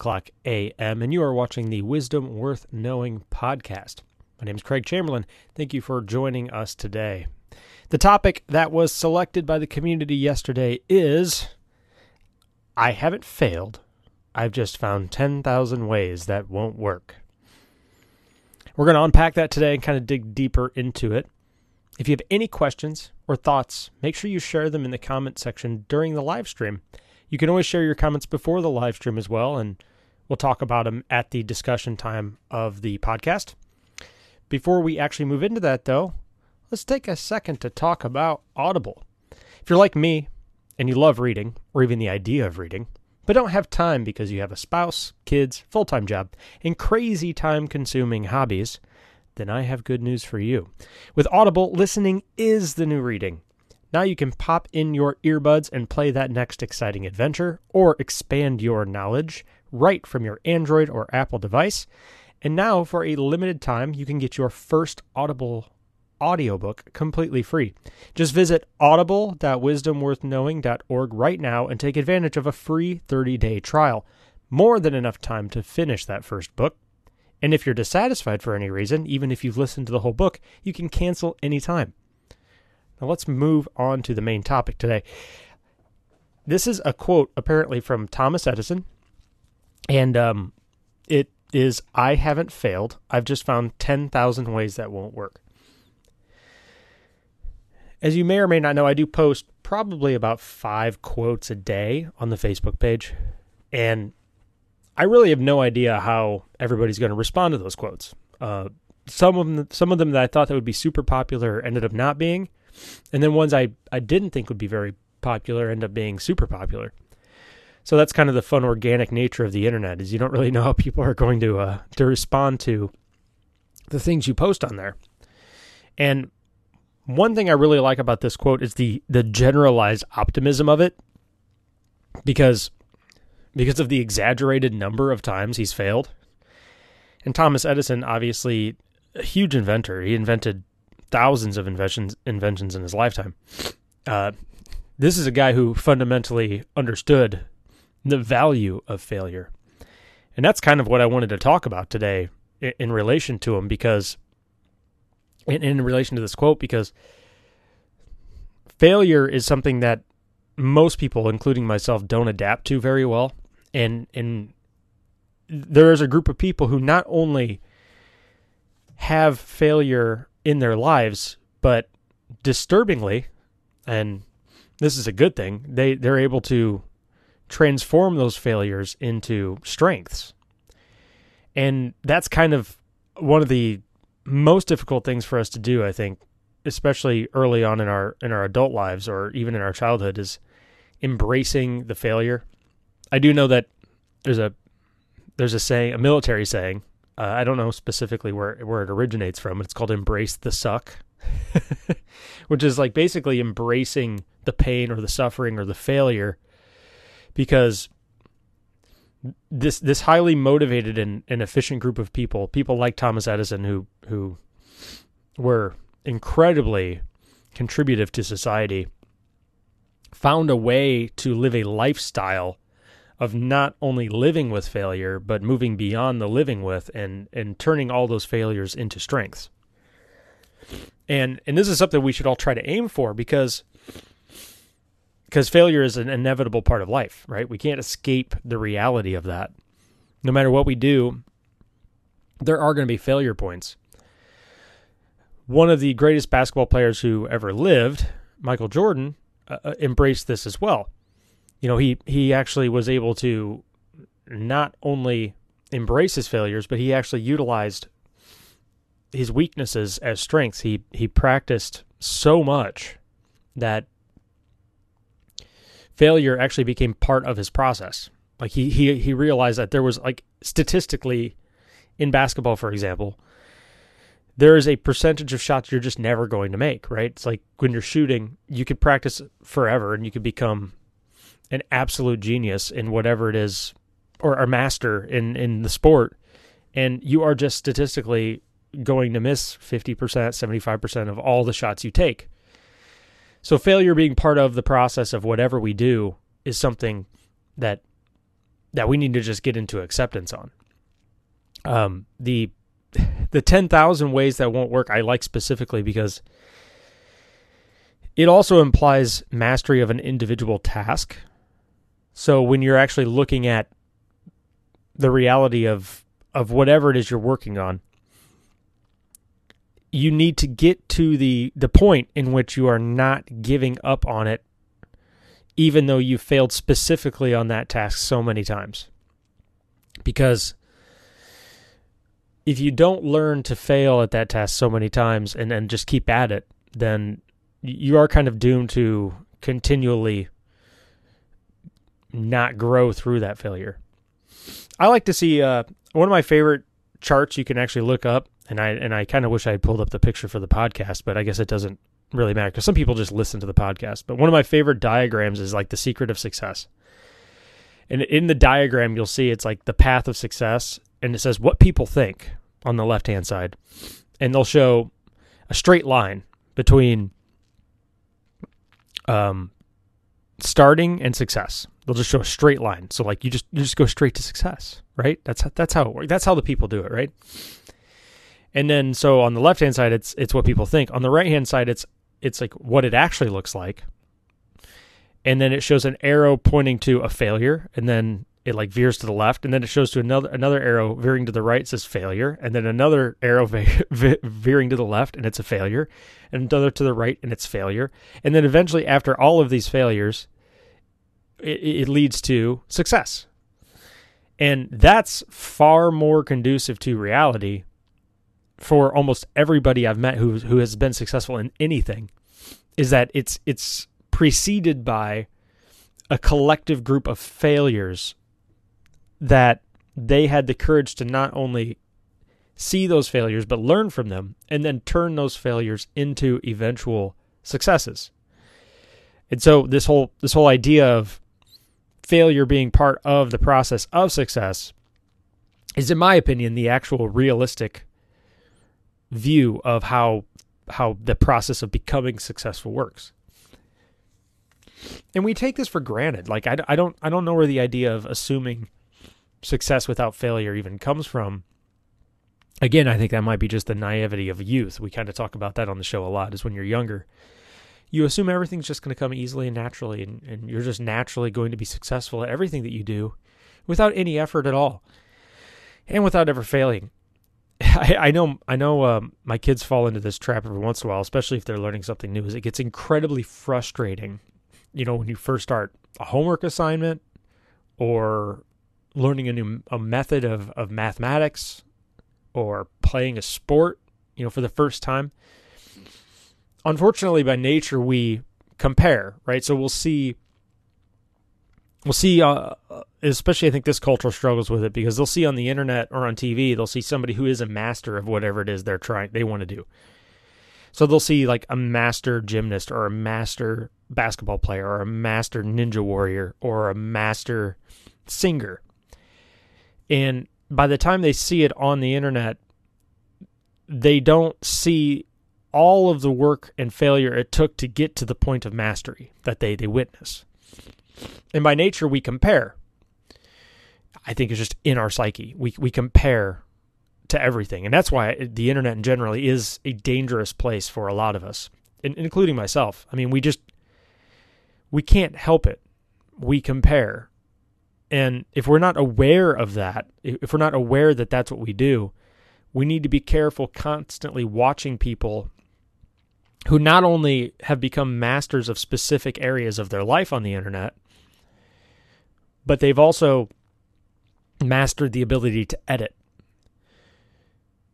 o'clock a.m., and you are watching the Wisdom Worth Knowing podcast. My name is Craig Chamberlain. Thank you for joining us today. The topic that was selected by the community yesterday is I haven't failed. I've just found 10,000 ways that won't work. We're going to unpack that today and kind of dig deeper into it. If you have any questions or thoughts, make sure you share them in the comment section during the live stream. You can always share your comments before the live stream as well, and we'll talk about them at the discussion time of the podcast. Before we actually move into that, though, let's take a second to talk about Audible. If you're like me and you love reading, or even the idea of reading, but don't have time because you have a spouse, kids, full time job, and crazy time consuming hobbies, then I have good news for you. With Audible, listening is the new reading. Now you can pop in your earbuds and play that next exciting adventure or expand your knowledge right from your Android or Apple device. And now, for a limited time, you can get your first Audible audiobook completely free. Just visit audible.wisdomworthknowing.org right now and take advantage of a free 30-day trial. More than enough time to finish that first book. And if you're dissatisfied for any reason, even if you've listened to the whole book, you can cancel anytime. Now let's move on to the main topic today. This is a quote apparently from Thomas Edison, and um, it is I haven't failed. I've just found 10,000 ways that won't work. As you may or may not know, I do post probably about five quotes a day on the Facebook page. And I really have no idea how everybody's going to respond to those quotes. Uh, some of them, some of them that I thought that would be super popular ended up not being, and then ones I, I didn't think would be very popular end up being super popular. So that's kind of the fun organic nature of the internet is you don't really know how people are going to uh, to respond to the things you post on there. And one thing I really like about this quote is the the generalized optimism of it because because of the exaggerated number of times he's failed. And Thomas Edison obviously a huge inventor. He invented thousands of inventions inventions in his lifetime. Uh, this is a guy who fundamentally understood the value of failure. And that's kind of what I wanted to talk about today in, in relation to him because in, in relation to this quote because failure is something that most people including myself don't adapt to very well and and there is a group of people who not only have failure in their lives, but disturbingly, and this is a good thing, they, they're able to transform those failures into strengths. And that's kind of one of the most difficult things for us to do, I think, especially early on in our in our adult lives or even in our childhood is embracing the failure. I do know that there's a there's a saying, a military saying uh, I don't know specifically where where it originates from, it's called "embrace the suck," which is like basically embracing the pain or the suffering or the failure, because this this highly motivated and, and efficient group of people, people like Thomas Edison, who who were incredibly contributive to society, found a way to live a lifestyle of not only living with failure but moving beyond the living with and and turning all those failures into strengths. And and this is something we should all try to aim for because because failure is an inevitable part of life right? We can't escape the reality of that. No matter what we do there are going to be failure points. One of the greatest basketball players who ever lived michael jordan uh, uh embraced this as well. You know, he he actually was able to not only embrace his failures, but he actually utilized his weaknesses as strengths. He he practiced so much that failure actually became part of his process. Like he he he realized that there was like statistically in basketball, for example, there is a percentage of shots you're just never going to make, right? It's like when you're shooting, you could practice forever and you could become an absolute genius in whatever it is or a master in in the sport and you are just statistically going to miss 50%, 75% of all the shots you take. So failure being part of the process of whatever we do is something that that we need to just get into acceptance on. Um, the the ten thousand ways that won't work I like specifically because it also implies mastery of an individual task. So when you're actually looking at the reality of of whatever it is you're working on, you need to get to the the point in which you are not giving up on it even though you failed specifically on that task so many times. Because if you don't learn to fail at that task so many times and then just keep at it, then you are kind of doomed to continually not grow through that failure. I like to see uh, one of my favorite charts you can actually look up, and I and I kind of wish I had pulled up the picture for the podcast, but I guess it doesn't really matter because some people just listen to the podcast. But one of my favorite diagrams is like the secret of success. And in the diagram, you'll see it's like the path of success, and it says what people think on the left hand side. And they'll show a straight line between um, starting and success. They'll just show a straight line. So like you just you just go straight to success, right? That's how, that's how it works. That's how the people do it, right? And then so on the left hand side, it's it's what people think. On the right hand side, it's it's like what it actually looks like. And then it shows an arrow pointing to a failure, and then it like veers to the left, and then it shows to another another arrow veering to the right says failure, and then another arrow ve- ve- veering to the left, and it's a failure, and another to the right, and it's failure, and then eventually after all of these failures, it, it leads to success, and that's far more conducive to reality for almost everybody I've met who who has been successful in anything is that it's it's preceded by a collective group of failures that they had the courage to not only see those failures but learn from them and then turn those failures into eventual successes. And so this whole this whole idea of failure being part of the process of success is in my opinion the actual realistic view of how how the process of becoming successful works. And we take this for granted. Like I, I don't I don't know where the idea of assuming success without failure even comes from. Again, I think that might be just the naivety of youth. We kind of talk about that on the show a lot is when you're younger. You assume everything's just going to come easily and naturally, and, and you're just naturally going to be successful at everything that you do without any effort at all and without ever failing. I, I know I know um, my kids fall into this trap every once in a while, especially if they're learning something new. Is it gets incredibly frustrating, you know, when you first start a homework assignment or learning a new a method of, of mathematics or playing a sport, you know, for the first time. Unfortunately, by nature, we compare, right? So we'll see we'll see uh, especially i think this culture struggles with it because they'll see on the internet or on tv they'll see somebody who is a master of whatever it is they're trying they want to do so they'll see like a master gymnast or a master basketball player or a master ninja warrior or a master singer and by the time they see it on the internet they don't see all of the work and failure it took to get to the point of mastery that they they witness and by nature, we compare. I think it's just in our psyche. We we compare to everything, and that's why the internet in general is a dangerous place for a lot of us, including myself. I mean, we just we can't help it. We compare, and if we're not aware of that, if we're not aware that that's what we do, we need to be careful constantly watching people who not only have become masters of specific areas of their life on the internet, but they've also mastered the ability to edit.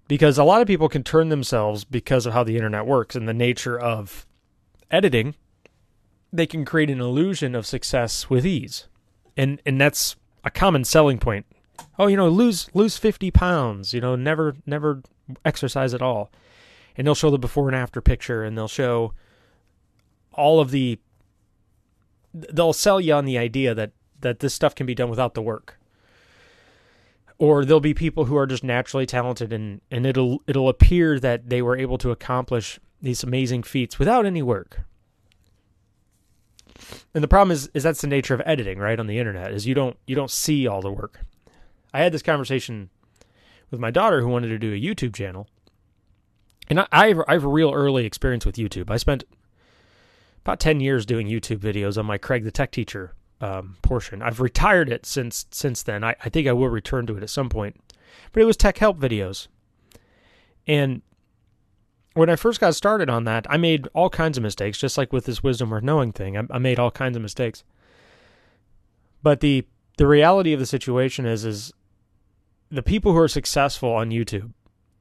Because a lot of people can turn themselves because of how the internet works and the nature of editing, they can create an illusion of success with ease. And and that's a common selling point. Oh, you know, lose lose 50 pounds, you know, never never exercise at all. And they'll show the before and after picture and they'll show all of the they'll sell you on the idea that that this stuff can be done without the work. Or there'll be people who are just naturally talented and, and it'll it'll appear that they were able to accomplish these amazing feats without any work. And the problem is is that's the nature of editing, right, on the internet, is you don't you don't see all the work. I had this conversation with my daughter who wanted to do a YouTube channel. And I, I, have, I have a real early experience with YouTube. I spent about 10 years doing YouTube videos on my Craig the Tech Teacher um, portion. I've retired it since since then. I, I think I will return to it at some point. But it was tech help videos. And when I first got started on that, I made all kinds of mistakes, just like with this wisdom worth knowing thing. I, I made all kinds of mistakes. But the the reality of the situation is is the people who are successful on YouTube,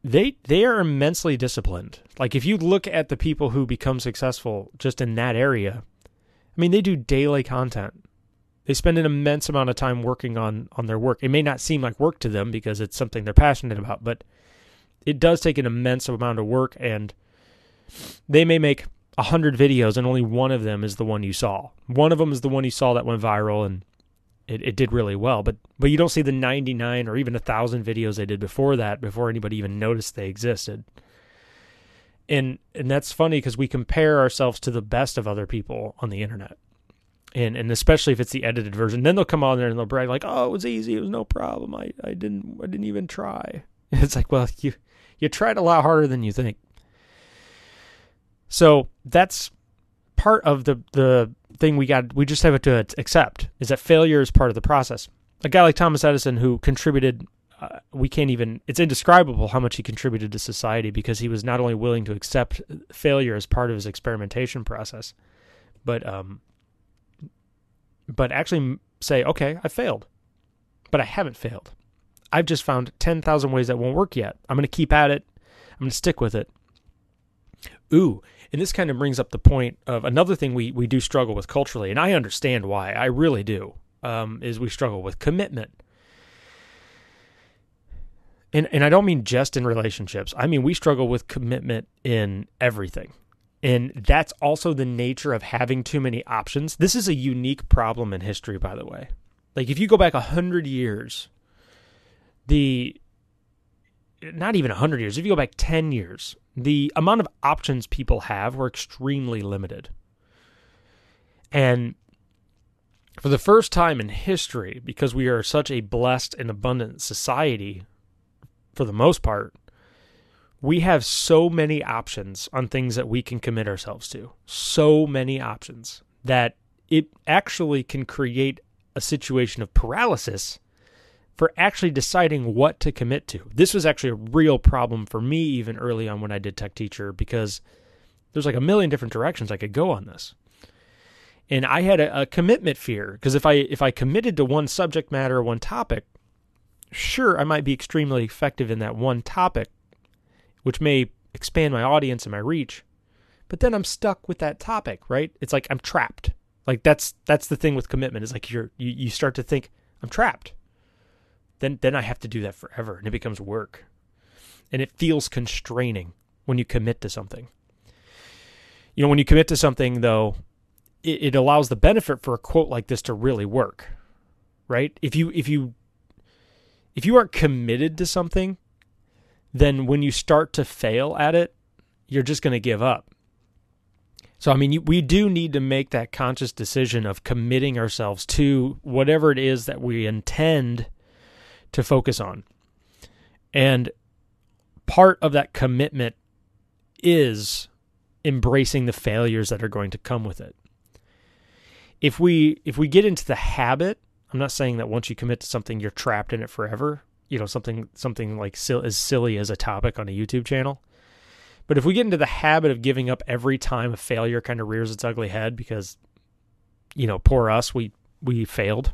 they they are immensely disciplined. Like if you look at the people who become successful just in that area, I mean they do daily content. They spend an immense amount of time working on on their work. It may not seem like work to them because it's something they're passionate about, but it does take an immense amount of work and they may make a hundred videos and only one of them is the one you saw. One of them is the one you saw that went viral and it, it did really well. But but you don't see the 99 or even a thousand videos they did before that before anybody even noticed they existed. And and that's funny because we compare ourselves to the best of other people on the internet. And and especially if it's the edited version, then they'll come on there and they'll brag like, "Oh, it was easy. It was no problem. I, I didn't I didn't even try." It's like, well, you you tried a lot harder than you think. So that's part of the the thing we got we just have to accept is that failure is part of the process. A guy like Thomas Edison who contributed uh, we can't even it's indescribable how much he contributed to society because he was not only willing to accept failure as part of his experimentation process but um but actually say okay I failed but I haven't failed. I've just found 10,000 ways that won't work yet. I'm going to keep at it. I'm going to stick with it. Ooh, and this kind of brings up the point of another thing we, we do struggle with culturally, and I understand why. I really do. Um, is we struggle with commitment. And and I don't mean just in relationships. I mean we struggle with commitment in everything. And that's also the nature of having too many options. This is a unique problem in history, by the way. Like if you go back a hundred years, the not even 100 years, if you go back 10 years, the amount of options people have were extremely limited. And for the first time in history, because we are such a blessed and abundant society, for the most part, we have so many options on things that we can commit ourselves to. So many options that it actually can create a situation of paralysis for actually deciding what to commit to. This was actually a real problem for me even early on when I did tech teacher because there's like a million different directions I could go on this. And I had a, a commitment fear because if I if I committed to one subject matter one topic, sure I might be extremely effective in that one topic, which may expand my audience and my reach. But then I'm stuck with that topic, right? It's like I'm trapped. Like that's that's the thing with commitment. Is like you're you, you start to think I'm trapped then then I have to do that forever and it becomes work. And it feels constraining when you commit to something. You know, when you commit to something though, it, it allows the benefit for a quote like this to really work. Right? If you if you if you aren't committed to something, then when you start to fail at it, you're just going to give up. So, I mean, we do need to make that conscious decision of committing ourselves to whatever it is that we intend to focus on. And part of that commitment is embracing the failures that are going to come with it. If we if we get into the habit, I'm not saying that once you commit to something you're trapped in it forever, you know, something something like as silly as a topic on a YouTube channel. But if we get into the habit of giving up every time a failure kind of rears its ugly head because you know, poor us, we we failed,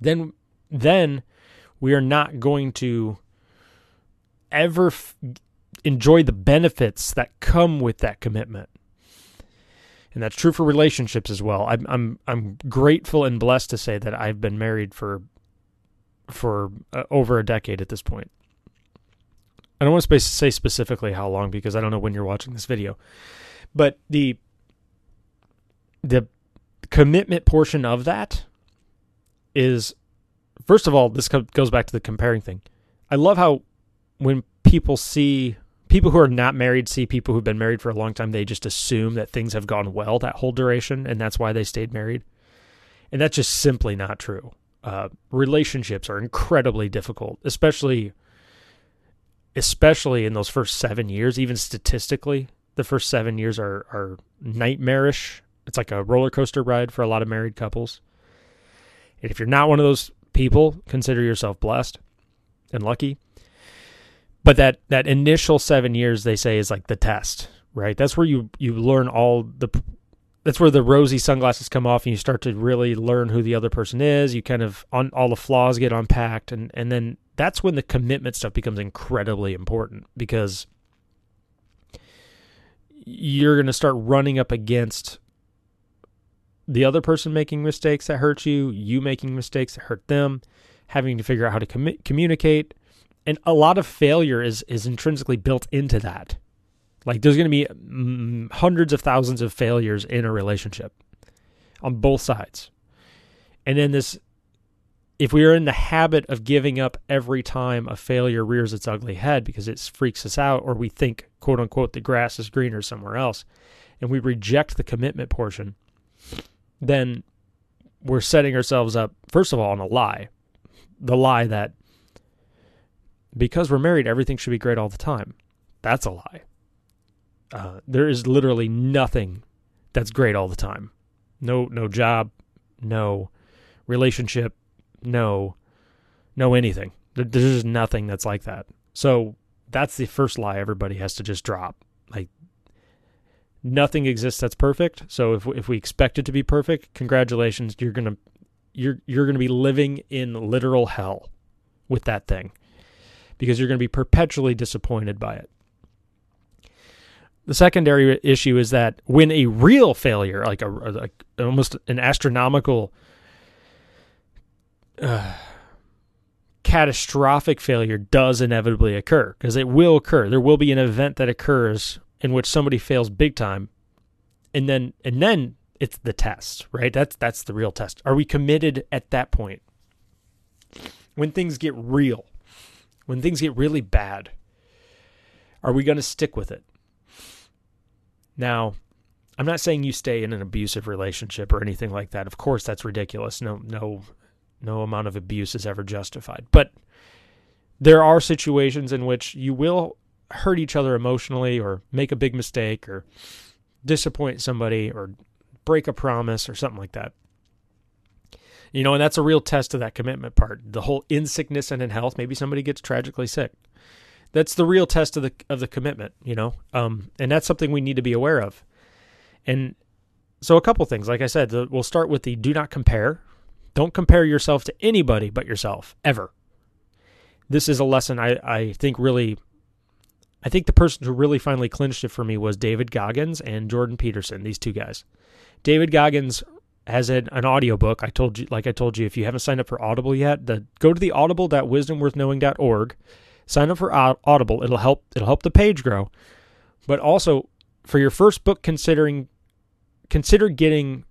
then then we are not going to ever f- enjoy the benefits that come with that commitment. And that's true for relationships as well. I'm I'm I'm grateful and blessed to say that I've been married for for uh, over a decade at this point. I don't want to say specifically how long because I don't know when you're watching this video. But the the commitment portion of that is first of all, this goes back to the comparing thing. I love how when people see people who are not married see people who've been married for a long time, they just assume that things have gone well that whole duration, and that's why they stayed married. And that's just simply not true. Uh, relationships are incredibly difficult, especially especially in those first seven years. Even statistically, the first seven years are are nightmarish. It's like a roller coaster ride for a lot of married couples. And if you're not one of those people, consider yourself blessed and lucky. But that that initial seven years, they say, is like the test, right? That's where you you learn all the. That's where the rosy sunglasses come off, and you start to really learn who the other person is. You kind of on all the flaws get unpacked, and and then that's when the commitment stuff becomes incredibly important because you're going to start running up against the other person making mistakes that hurt you, you making mistakes that hurt them, having to figure out how to com- communicate. And a lot of failure is is intrinsically built into that. Like there's going to be mm, hundreds of thousands of failures in a relationship on both sides. And then this if we are in the habit of giving up every time a failure rears its ugly head because it freaks us out or we think quote unquote the grass is greener somewhere else and we reject the commitment portion then we're setting ourselves up first of all on a lie the lie that because we're married everything should be great all the time that's a lie uh, there is literally nothing that's great all the time no no job no relationship no, no anything. There's just nothing that's like that. So that's the first lie everybody has to just drop. Like nothing exists that's perfect. So if if we expect it to be perfect, congratulations, you're gonna you're you're gonna be living in literal hell with that thing because you're gonna be perpetually disappointed by it. The secondary issue is that when a real failure, like a, a almost an astronomical uh, catastrophic failure does inevitably occur because it will occur. There will be an event that occurs in which somebody fails big time, and then and then it's the test, right? That's that's the real test. Are we committed at that point? When things get real, when things get really bad, are we going to stick with it? Now, I'm not saying you stay in an abusive relationship or anything like that. Of course, that's ridiculous. No, no no amount of abuse is ever justified. But there are situations in which you will hurt each other emotionally or make a big mistake or disappoint somebody or break a promise or something like that. You know, and that's a real test of that commitment part. The whole in sickness and in health, maybe somebody gets tragically sick. That's the real test of the of the commitment, you know. Um, and that's something we need to be aware of. And so a couple things, like I said, the, we'll start with the do not compare, don't compare yourself to anybody but yourself, ever. This is a lesson I, I think really I think the person who really finally clinched it for me was David Goggins and Jordan Peterson, these two guys. David Goggins has an, an audiobook. I told you like I told you if you haven't signed up for Audible yet, the go to the audible.wisdomworthknowing.org, sign up for Audible. It'll help it'll help the page grow. But also for your first book considering consider getting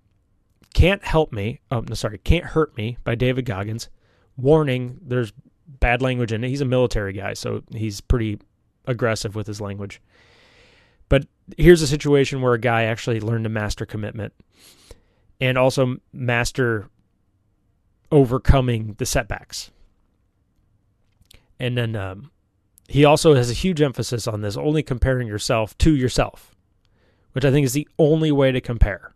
can't Help Me, oh, no, sorry, Can't Hurt Me by David Goggins. Warning, there's bad language in it. He's a military guy, so he's pretty aggressive with his language. But here's a situation where a guy actually learned to master commitment and also master overcoming the setbacks. And then um, he also has a huge emphasis on this only comparing yourself to yourself, which I think is the only way to compare.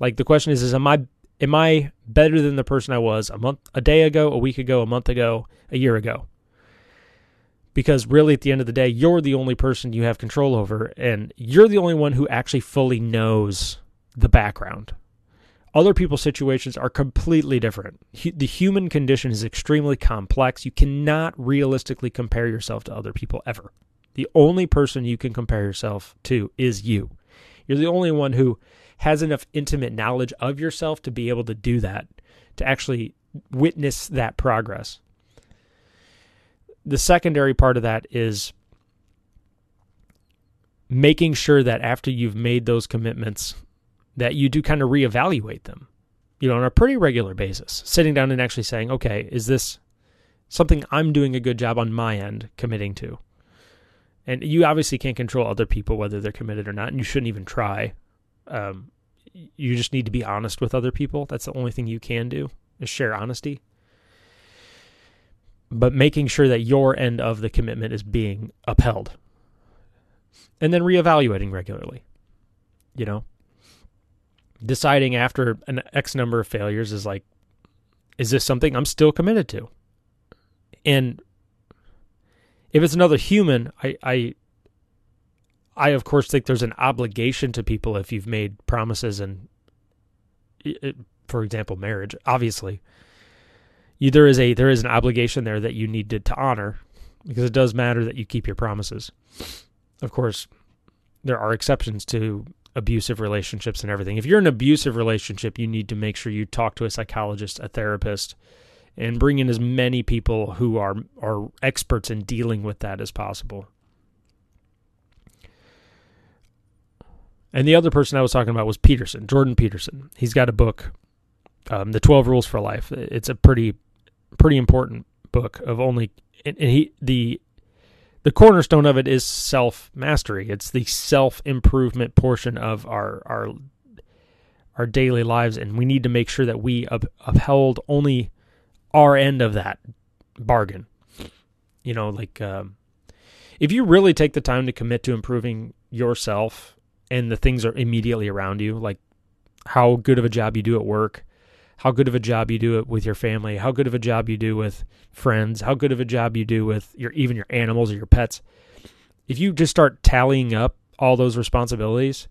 Like the question is, is am I am I better than the person I was a month, a day ago, a week ago, a month ago, a year ago? Because really, at the end of the day, you're the only person you have control over, and you're the only one who actually fully knows the background. Other people's situations are completely different. The human condition is extremely complex. You cannot realistically compare yourself to other people ever. The only person you can compare yourself to is you. You're the only one who has enough intimate knowledge of yourself to be able to do that, to actually witness that progress. The secondary part of that is making sure that after you've made those commitments that you do kind of reevaluate them you know on a pretty regular basis sitting down and actually saying okay is this something i'm doing a good job on my end committing to And you obviously can't control other people whether they're committed or not, and you shouldn't even try. Um, you just need to be honest with other people. That's the only thing you can do is share honesty. But making sure that your end of the commitment is being upheld. And then reevaluating regularly. You know? Deciding after an X number of failures is like, is this something I'm still committed to? And if it's another human, I, I I of course think there's an obligation to people if you've made promises and, for example, marriage. Obviously, you, there is a there is an obligation there that you need to, to honor because it does matter that you keep your promises. Of course, there are exceptions to abusive relationships and everything. If you're in an abusive relationship, you need to make sure you talk to a psychologist, a therapist, and bring in as many people who are are experts in dealing with that as possible. And the other person I was talking about was Peterson, Jordan Peterson. He's got a book, um, The 12 Rules for Life. It's a pretty, pretty important book of only, and he, the, the cornerstone of it is self mastery. It's the self improvement portion of our, our, our daily lives. And we need to make sure that we up, upheld only our end of that bargain. You know, like, um, if you really take the time to commit to improving yourself and the things are immediately around you, like how good of a job you do at work, how good of a job you do it with your family, how good of a job you do with friends, how good of a job you do with your even your animals or your pets. If you just start tallying up all those responsibilities,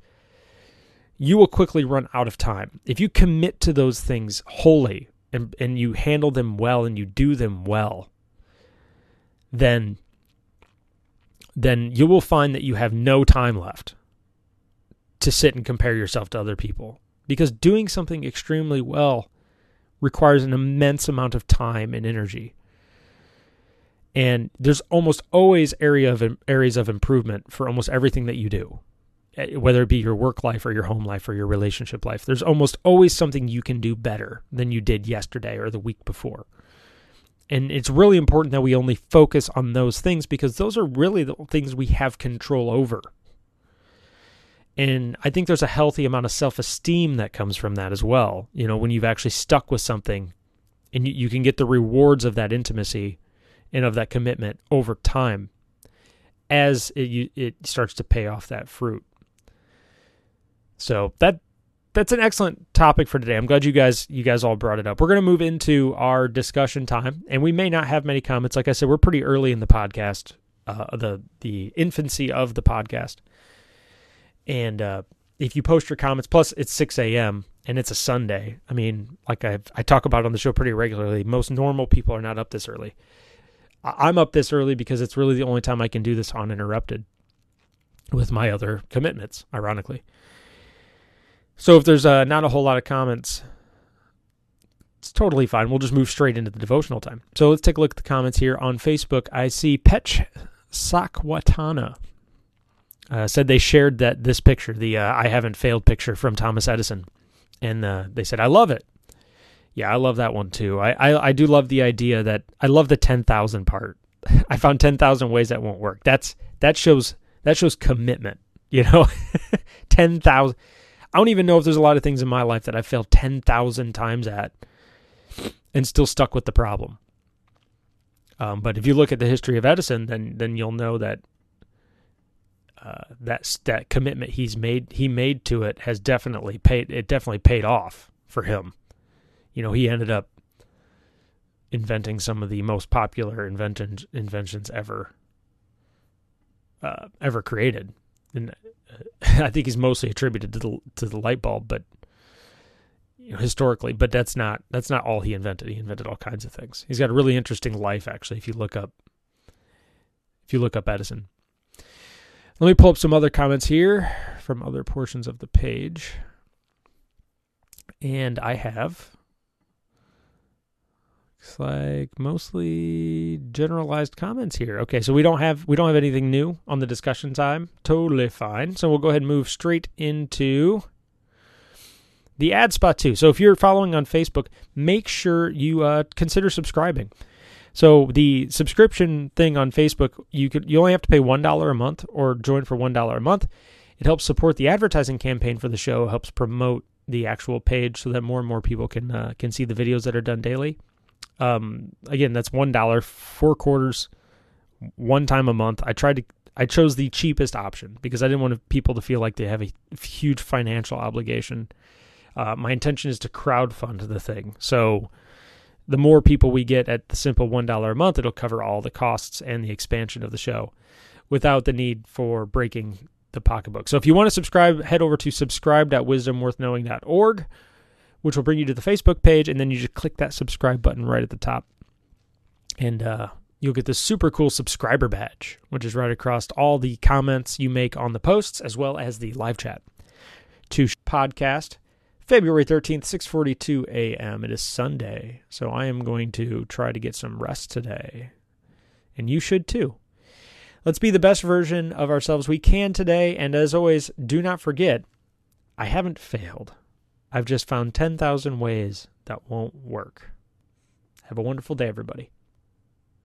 you will quickly run out of time. If you commit to those things wholly and and you handle them well and you do them well, then then you will find that you have no time left to sit and compare yourself to other people because doing something extremely well requires an immense amount of time and energy. And there's almost always area of areas of improvement for almost everything that you do. Eh, whether it be your work life or your home life or your relationship life, there's almost always something you can do better than you did yesterday or the week before. And it's really important that we only focus on those things because those are really the things we have control over. And I think there's a healthy amount of self esteem that comes from that as well. You know, when you've actually stuck with something and you, you can get the rewards of that intimacy and of that commitment over time as it, you, it starts to pay off that fruit. So that that's an excellent topic for today. I'm glad you guys you guys all brought it up. We're going to move into our discussion time, and we may not have many comments. Like I said, we're pretty early in the podcast, uh, the the infancy of the podcast. And uh, if you post your comments, plus it's 6 a.m. and it's a Sunday. I mean, like I I talk about on the show pretty regularly. Most normal people are not up this early. I'm up this early because it's really the only time I can do this uninterrupted with my other commitments, ironically. So if there's uh, not a whole lot of comments, it's totally fine. We'll just move straight into the devotional time. So let's take a look at the comments here on Facebook. I see Petch Sakwatana uh, said they shared that this picture, the uh, "I haven't failed" picture from Thomas Edison, and uh, they said I love it. Yeah, I love that one too. I, I I do love the idea that I love the ten thousand part. I found ten thousand ways that won't work. That's that shows that shows commitment. You know, ten thousand. I don't even know if there's a lot of things in my life that I've failed ten thousand times at, and still stuck with the problem. Um, but if you look at the history of Edison, then then you'll know that uh, that that commitment he's made he made to it has definitely paid it definitely paid off for him. You know, he ended up inventing some of the most popular inventions inventions ever uh, ever created, and uh, I think he's mostly attributed to the to the light bulb, but you know, historically, but that's not that's not all he invented. He invented all kinds of things. He's got a really interesting life, actually. If you look up, if you look up Edison. Let me pull up some other comments here from other portions of the page. And I have looks like mostly generalized comments here. Okay, so we don't have we don't have anything new on the discussion time. Totally fine. So we'll go ahead and move straight into the ad spot too. So if you're following on Facebook, make sure you uh, consider subscribing. So the subscription thing on Facebook, you could you only have to pay one dollar a month or join for one dollar a month. It helps support the advertising campaign for the show, helps promote the actual page so that more and more people can uh, can see the videos that are done daily. Um, again, that's one dollar, four quarters, one time a month. I tried to I chose the cheapest option because I didn't want people to feel like they have a huge financial obligation. Uh, my intention is to crowdfund the thing, so the more people we get at the simple $1 a month, it'll cover all the costs and the expansion of the show without the need for breaking the pocketbook. So if you want to subscribe, head over to subscribe.wisdomworthknowing.org, which will bring you to the Facebook page, and then you just click that subscribe button right at the top. And uh, you'll get this super cool subscriber badge, which is right across all the comments you make on the posts, as well as the live chat. To podcast February 13th, 6:42 a.m. It is Sunday, so I am going to try to get some rest today. And you should too. Let's be the best version of ourselves we can today, and as always, do not forget, I haven't failed. I've just found 10,000 ways that won't work. Have a wonderful day, everybody.